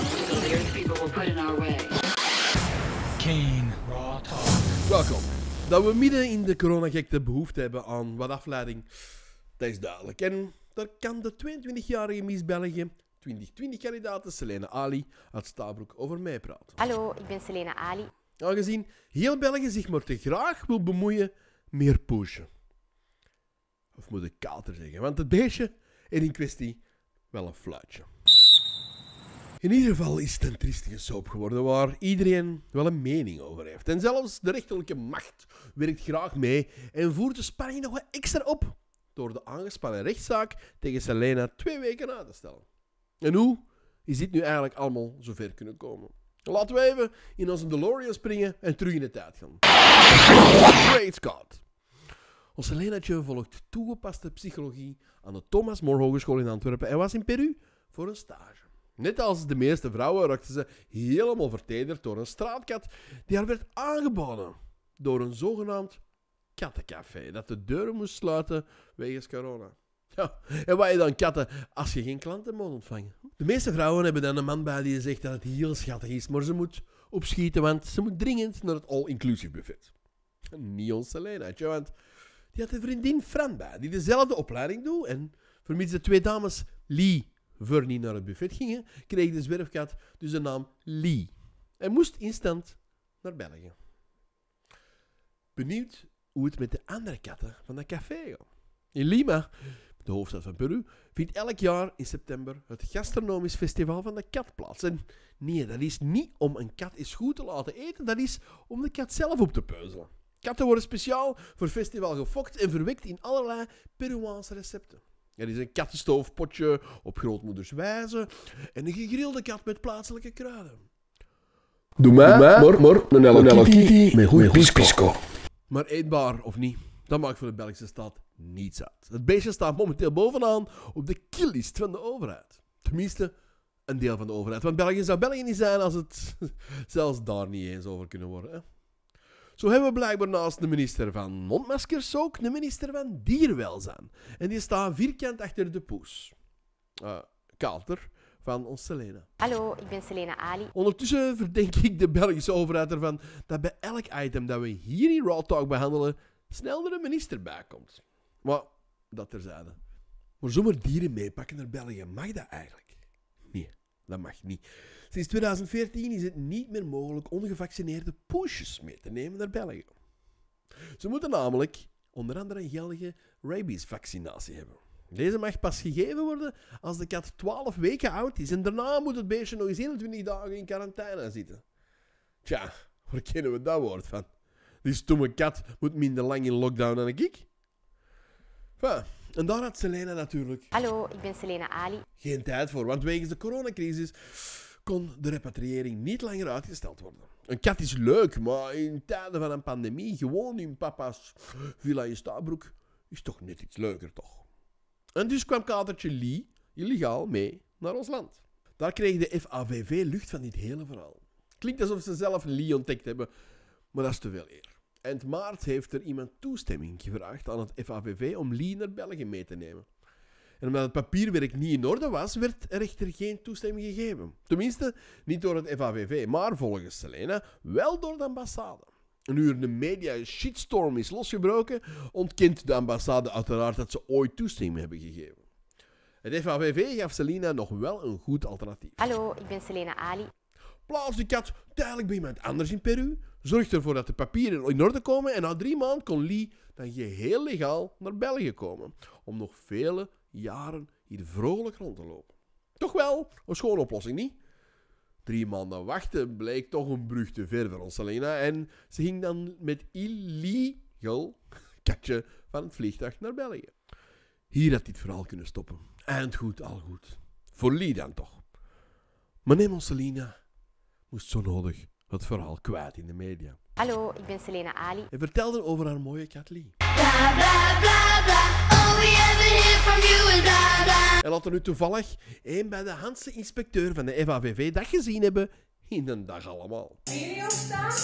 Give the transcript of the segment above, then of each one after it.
obstacle the Earth people will put in our way. Kane. Raw talk. Welkom. Dat we midden in de coronagekte behoefte hebben aan wat afleiding, dat is duidelijk. En daar kan de 22-jarige Miss België, 2020-kandidaat Selene Ali uit Stabroek over mij praten. Hallo, ik ben Selena Ali. Aangezien heel België zich maar te graag wil bemoeien, meer pushen. Of moet ik kater zeggen, want het beestje is in kwestie wel een fluitje. In ieder geval is het een triestige soap geworden waar iedereen wel een mening over heeft. En zelfs de rechterlijke macht werkt graag mee en voert de spanning nog wat extra op door de aangespannen rechtszaak tegen Selena twee weken uit te stellen. En hoe is dit nu eigenlijk allemaal zover kunnen komen? Laten we even in onze DeLorean springen en terug in de tijd gaan. Great Scott. Ons Selenatje volgt toegepaste psychologie aan de Thomas More Hogeschool in Antwerpen en was in Peru voor een stage. Net als de meeste vrouwen raakte ze helemaal vertederd door een straatkat die haar werd aangeboden door een zogenaamd kattencafé dat de deuren moest sluiten wegens corona. Ja, en wat je dan katten als je geen klanten moet ontvangen? De meeste vrouwen hebben dan een man bij die zegt dat het heel schattig is, maar ze moet opschieten, want ze moet dringend naar het all-inclusive buffet. Niet ons Selenaatje, want die had een vriendin Fran bij, die dezelfde opleiding doet. En vermits de twee dames Lee voor niet naar het buffet gingen, kreeg de zwerfkat dus de naam Lee. En moest instant naar België. Benieuwd hoe het met de andere katten van dat café. In Lima, de hoofdstad van Peru, vindt elk jaar in september het gastronomisch festival van de kat plaats. En nee, dat is niet om een kat eens goed te laten eten, dat is om de kat zelf op te peuzelen. Katten worden speciaal voor festival gefokt en verwekt in allerlei Peruaanse recepten. Er is een kattenstoofpotje op grootmoeders wijze en een gegrilde kat met plaatselijke kruiden. Doe mij, maar, maar, een Kitty met goeie pisco. Maar eetbaar of niet, dat maakt voor de Belgische staat niets uit. Het beestje staat momenteel bovenaan op de killlist van de overheid. Tenminste, een deel van de overheid. Want België zou België niet zijn als het zelfs daar niet eens over kunnen worden. Hè? Zo hebben we blijkbaar naast de minister van Mondmaskers ook de minister van Dierwelzijn. En die staat vierkant achter de poes. Uh, Kaalter van ons Selena. Hallo, ik ben Selena Ali. Ondertussen verdenk ik de Belgische overheid ervan dat bij elk item dat we hier in Raw Talk behandelen, snel er een minister bij komt. Maar dat terzijde. Maar zomaar dieren meepakken naar België, mag dat eigenlijk? Nee, dat mag niet. Sinds 2014 is het niet meer mogelijk ongevaccineerde poesjes mee te nemen naar België. Ze moeten namelijk onder andere een geldige rabies-vaccinatie hebben. Deze mag pas gegeven worden als de kat 12 weken oud is en daarna moet het beestje nog eens 21 dagen in quarantaine zitten. Tja, waar kennen we dat woord van? Die stomme kat moet minder lang in lockdown dan ik. Enfin, en daar had Selena natuurlijk Hallo, ik ben Selena Ali. geen tijd voor, want wegens de coronacrisis kon de repatriëring niet langer uitgesteld worden. Een kat is leuk, maar in tijden van een pandemie, gewoon in papa's villa in Stabroek, is toch net iets leuker, toch? En dus kwam katertje Lee illegaal mee naar ons land. Daar kreeg de FAVV lucht van dit hele verhaal. Klinkt alsof ze zelf Lee ontdekt hebben, maar dat is te veel eer. Eind maart heeft er iemand toestemming gevraagd aan het FAVV om Lee naar België mee te nemen. En omdat het papierwerk niet in orde was, werd er echter geen toestemming gegeven. Tenminste, niet door het FAVV, maar volgens Selena wel door de ambassade. En nu er de media shitstorm is losgebroken, ontkent de ambassade uiteraard dat ze ooit toestemming hebben gegeven. Het FAVV gaf Selena nog wel een goed alternatief. Hallo, ik ben Selena Ali. Plaats de kat tijdelijk bij iemand anders in Peru. Zorg ervoor dat de papieren in orde komen. En na drie maanden kon Lee dan geheel legaal naar België komen. Om nog vele jaren hier vrolijk rond te lopen. Toch wel een schone oplossing, niet? Drie maanden wachten bleek toch een brug te ver voor Selena. En ze ging dan met illegal katje van het vliegtuig naar België. Hier had dit verhaal kunnen stoppen. Eind goed, al goed. Voor Lee dan toch. Maar Selena moest zo nodig het verhaal kwijt in de media. Hallo, ik ben Selena Ali. En vertelde over haar mooie kat Lee. Blah, blah, blah, blah. All we ever hear from you is. En laten we nu toevallig een bij de Hanse inspecteur van de FAVV dat gezien hebben in een dag allemaal. Jullie opstaan?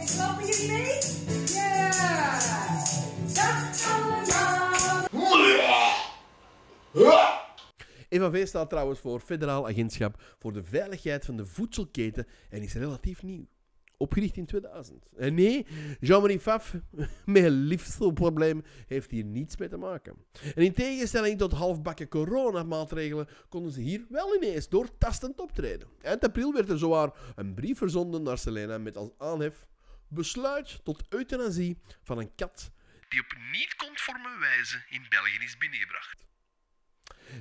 Ik klap jullie mee? Ja! Dag allemaal! FAV staat trouwens voor Federaal Agentschap voor de Veiligheid van de Voedselketen en is relatief nieuw. Opgericht in 2000. En nee, Jean-Marie Pfaff met een liefstelprobleem heeft hier niets mee te maken. En in tegenstelling tot halfbakken coronamaatregelen konden ze hier wel ineens doortastend optreden. Eind april werd er zowaar een brief verzonden naar Selena met als aanhef besluit tot euthanasie van een kat die op niet-conforme wijze in België is binnengebracht.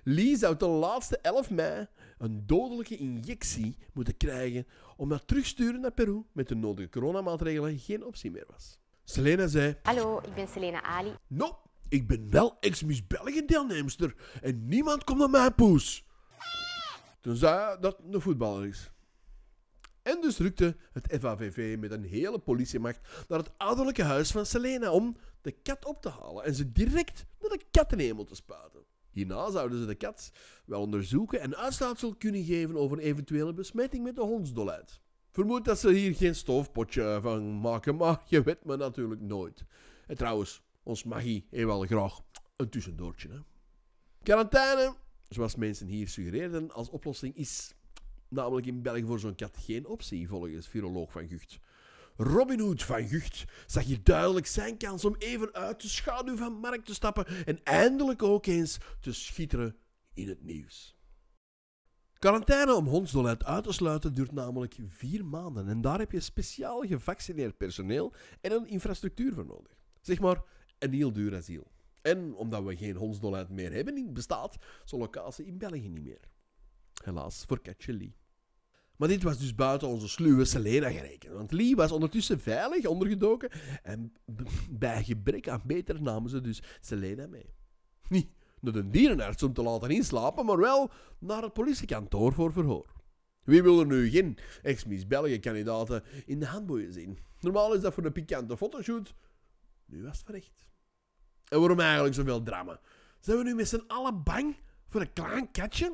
Lee zou ten laatste 11 mei een dodelijke injectie moeten krijgen omdat terugsturen naar Peru met de nodige coronamaatregelen geen optie meer was. Selena zei, Hallo, ik ben Selena Ali. no, ik ben wel ex-Miss België deelnemster en niemand komt naar mijn poes. Toen zei dat een voetballer is. En dus rukte het FAVV met een hele politiemacht naar het ouderlijke huis van Selena om de kat op te halen en ze direct naar de kattenhemel te spuiten. Hierna zouden ze de kat wel onderzoeken en uitsluitsel kunnen geven over eventuele besmetting met de hondsdolheid. Vermoed dat ze hier geen stoofpotje van maken, maar je weet me natuurlijk nooit. En trouwens, ons magie heeft wel graag een tussendoortje. Hè? Quarantaine, zoals mensen hier suggereerden als oplossing, is namelijk in België voor zo'n kat geen optie, volgens viroloog Van Gucht. Robin Hood van Gucht zag hier duidelijk zijn kans om even uit de schaduw van Mark te stappen en eindelijk ook eens te schitteren in het nieuws. Quarantaine om hondsdolheid uit te sluiten duurt namelijk vier maanden en daar heb je speciaal gevaccineerd personeel en een infrastructuur voor nodig. Zeg maar een heel duur asiel. En omdat we geen hondsdolheid meer hebben, bestaat zo'n locatie in België niet meer. Helaas voor Katje. Maar dit was dus buiten onze sluwe Selena gerekend. Want Lee was ondertussen veilig ondergedoken en bij gebrek aan beter namen ze dus Selena mee. Niet naar de dierenarts om te laten inslapen, maar wel naar het politiekantoor voor verhoor. Wie wil er nu geen ex-Miss België-kandidaten in de handboeien zien? Normaal is dat voor een pikante fotoshoot. Nu was het verricht. En waarom eigenlijk zoveel drama? Zijn we nu met z'n allen bang voor een klein katje?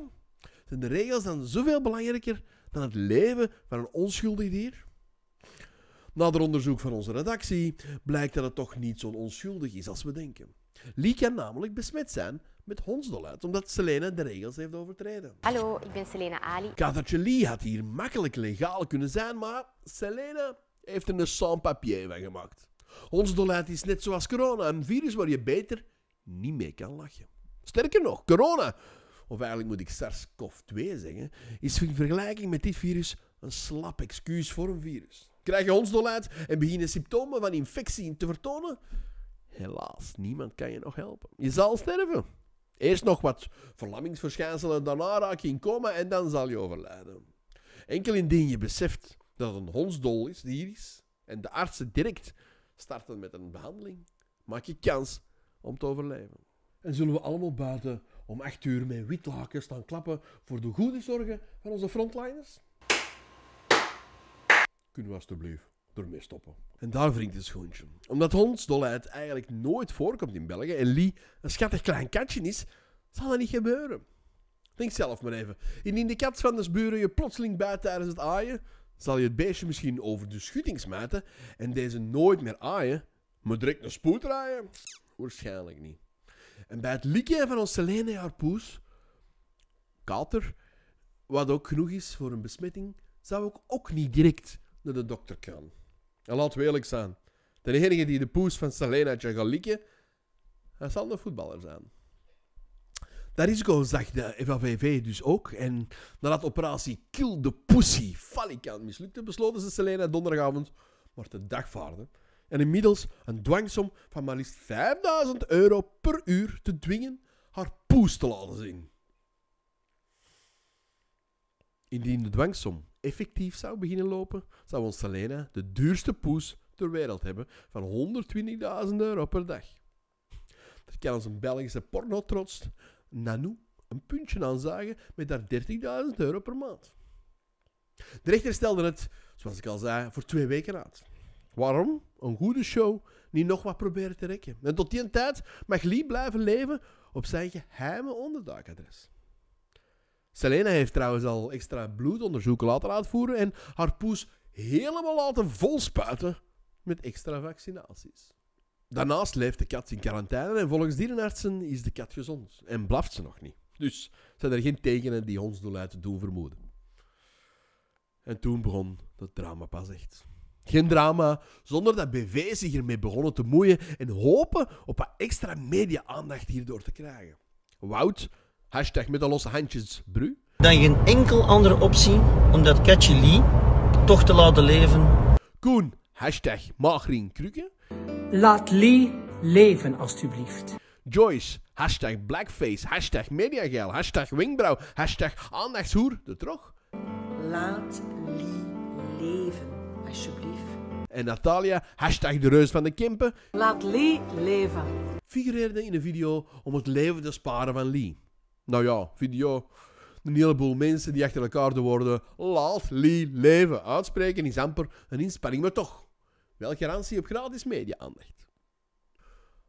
Zijn de regels dan zoveel belangrijker dan het leven van een onschuldig dier? Nader onderzoek van onze redactie blijkt dat het toch niet zo onschuldig is als we denken. Lee kan namelijk besmet zijn met hondsdolheid, omdat Selena de regels heeft overtreden. Hallo, ik ben Selena Ali. Katertje Lee had hier makkelijk legaal kunnen zijn, maar Selena heeft er een sans-papier van gemaakt. Hondsdolheid is net zoals corona, een virus waar je beter niet mee kan lachen. Sterker nog, corona, of eigenlijk moet ik SARS-CoV-2 zeggen, is in vergelijking met dit virus een slap excuus voor een virus. Krijg je hondsdolheid en beginnen symptomen van infectie te vertonen? Helaas, niemand kan je nog helpen. Je zal sterven. Eerst nog wat verlammingsverschijnselen, daarna raak je in coma en dan zal je overlijden. Enkel indien je beseft dat een hondsdol is, dier is, en de artsen direct starten met een behandeling, maak je kans om te overleven. En zullen we allemaal buiten om 8 uur met wit laken staan klappen voor de goede zorgen van onze frontliners? Kunnen we alstublieft ermee stoppen. En daar wringt het schoentje. Omdat hondsdolheid eigenlijk nooit voorkomt in België en Lee een schattig klein katje is, zal dat niet gebeuren. Denk zelf maar even. Indien de kat van de buren je plotseling bijt tijdens het aaien, zal je het beestje misschien over de schutting smijten en deze nooit meer aaien, maar direct naar spoed rijden? Waarschijnlijk niet. En bij het likken van ons Selene haar poes, kater, wat ook genoeg is voor een besmetting, zou ik ook niet direct naar de dokter gaan. En laten we eerlijk zijn, de enige die de poes van Selenaatje gaat likken, hij zal een voetballer zijn. Dat risico zag de FAVV dus ook. En nadat operatie Kill the Pussy falikant mislukte, besloten ze Selena donderdagavond maar te dagvaarden. En inmiddels een dwangsom van maar liefst 5000 euro per uur te dwingen haar poes te laten zien. Indien de dwangsom effectief zou beginnen lopen, zou ons Selena de duurste poes ter wereld hebben van 120.000 euro per dag. Daar kan onze Belgische pornotrots Nanou een puntje aan zagen met daar 30.000 euro per maand. De rechter stelde het, zoals ik al zei, voor twee weken uit. Waarom? Een goede show niet nog wat proberen te rekken. En tot die tijd mag Lee blijven leven op zijn geheime onderduikadres. Selena heeft trouwens al extra bloedonderzoeken laten uitvoeren en haar poes helemaal laten volspuiten met extra vaccinaties. Daarnaast leeft de kat in quarantaine en volgens dierenartsen is de kat gezond en blaft ze nog niet. Dus zijn er geen tekenen die ons uit te doen vermoeden. En toen begon het drama pas echt. Geen drama, zonder dat BV zich ermee begonnen te moeien en hopen op wat extra media-aandacht hierdoor te krijgen. Wout, hashtag met de losse handjes, bru. dan geen enkel andere optie om dat Catchy Lee toch te laten leven. Koen, hashtag magering krukken. Laat Lee leven, alstublieft. Joyce, hashtag blackface, hashtag mediageil, hashtag wenkbrauw, hashtag aandachtshoer, de trog. Laat Lee leven, alsjeblieft. En Natalia, hashtag de reus van de Kempen, Laat Lee leven. figureerde in een video om het leven te sparen van Lee. Nou ja, video. Een heleboel mensen die achter elkaar de woorden laat Lee leven uitspreken is amper een inspanning, maar toch. Wel garantie op gratis media-aandacht.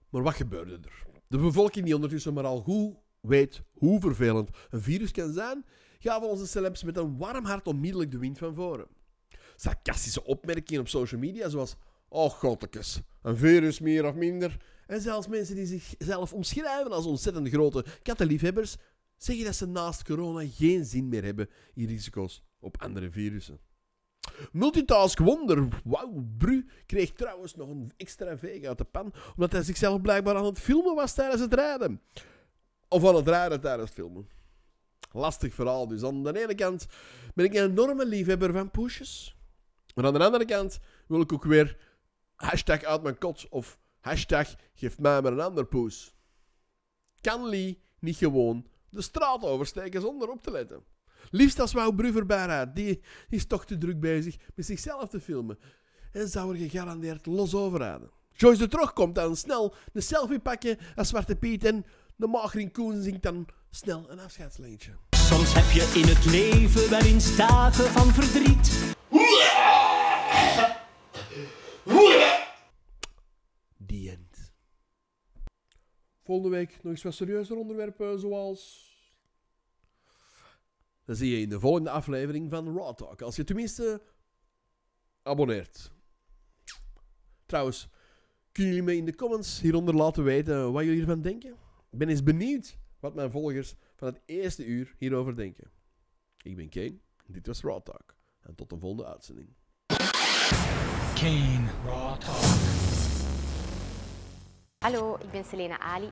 Maar wat gebeurde er? De bevolking die ondertussen maar al goed weet hoe vervelend een virus kan zijn, gaven onze celebs met een warm hart onmiddellijk de wind van voren. Sarcastische opmerkingen op social media zoals Oh godtekes, een virus meer of minder. En zelfs mensen die zichzelf omschrijven als ontzettend grote kattenliefhebbers, zeggen dat ze naast corona geen zin meer hebben in risico's op andere virussen. Multitask Wonder, wauw, Bru, kreeg trouwens nog een extra veeg uit de pan, omdat hij zichzelf blijkbaar aan het filmen was tijdens het rijden. Of aan het rijden tijdens het filmen. Lastig verhaal dus. Aan de ene kant ben ik een enorme liefhebber van pushes. Maar aan de andere kant wil ik ook weer hashtag uit mijn kot of hashtag geef mij maar een ander poes. Kan Lee niet gewoon de straat oversteken zonder op te letten? Liefst als Wouw Bru voorbij rijdt, die is toch te druk bezig met zichzelf te filmen. En zou er gegarandeerd los overrijden. Joyce de Trog komt dan snel een selfie pakken als Zwarte Piet en de magering Koen zingt dan snel een afscheidsleentje. Soms heb je in het leven wel eens van verdriet. The end. Volgende week nog eens wat serieuzer onderwerpen zoals... Dat zie je in de volgende aflevering van Raw Talk. Als je tenminste abonneert. Trouwens, kunnen jullie me in de comments hieronder laten weten wat jullie ervan denken? Ik ben eens benieuwd wat mijn volgers van het eerste uur hierover denken. Ik ben Kane, dit was Raw Talk. En tot de volgende uitzending. Kane Raw Talk. Hallo, ik ben Selena Ali.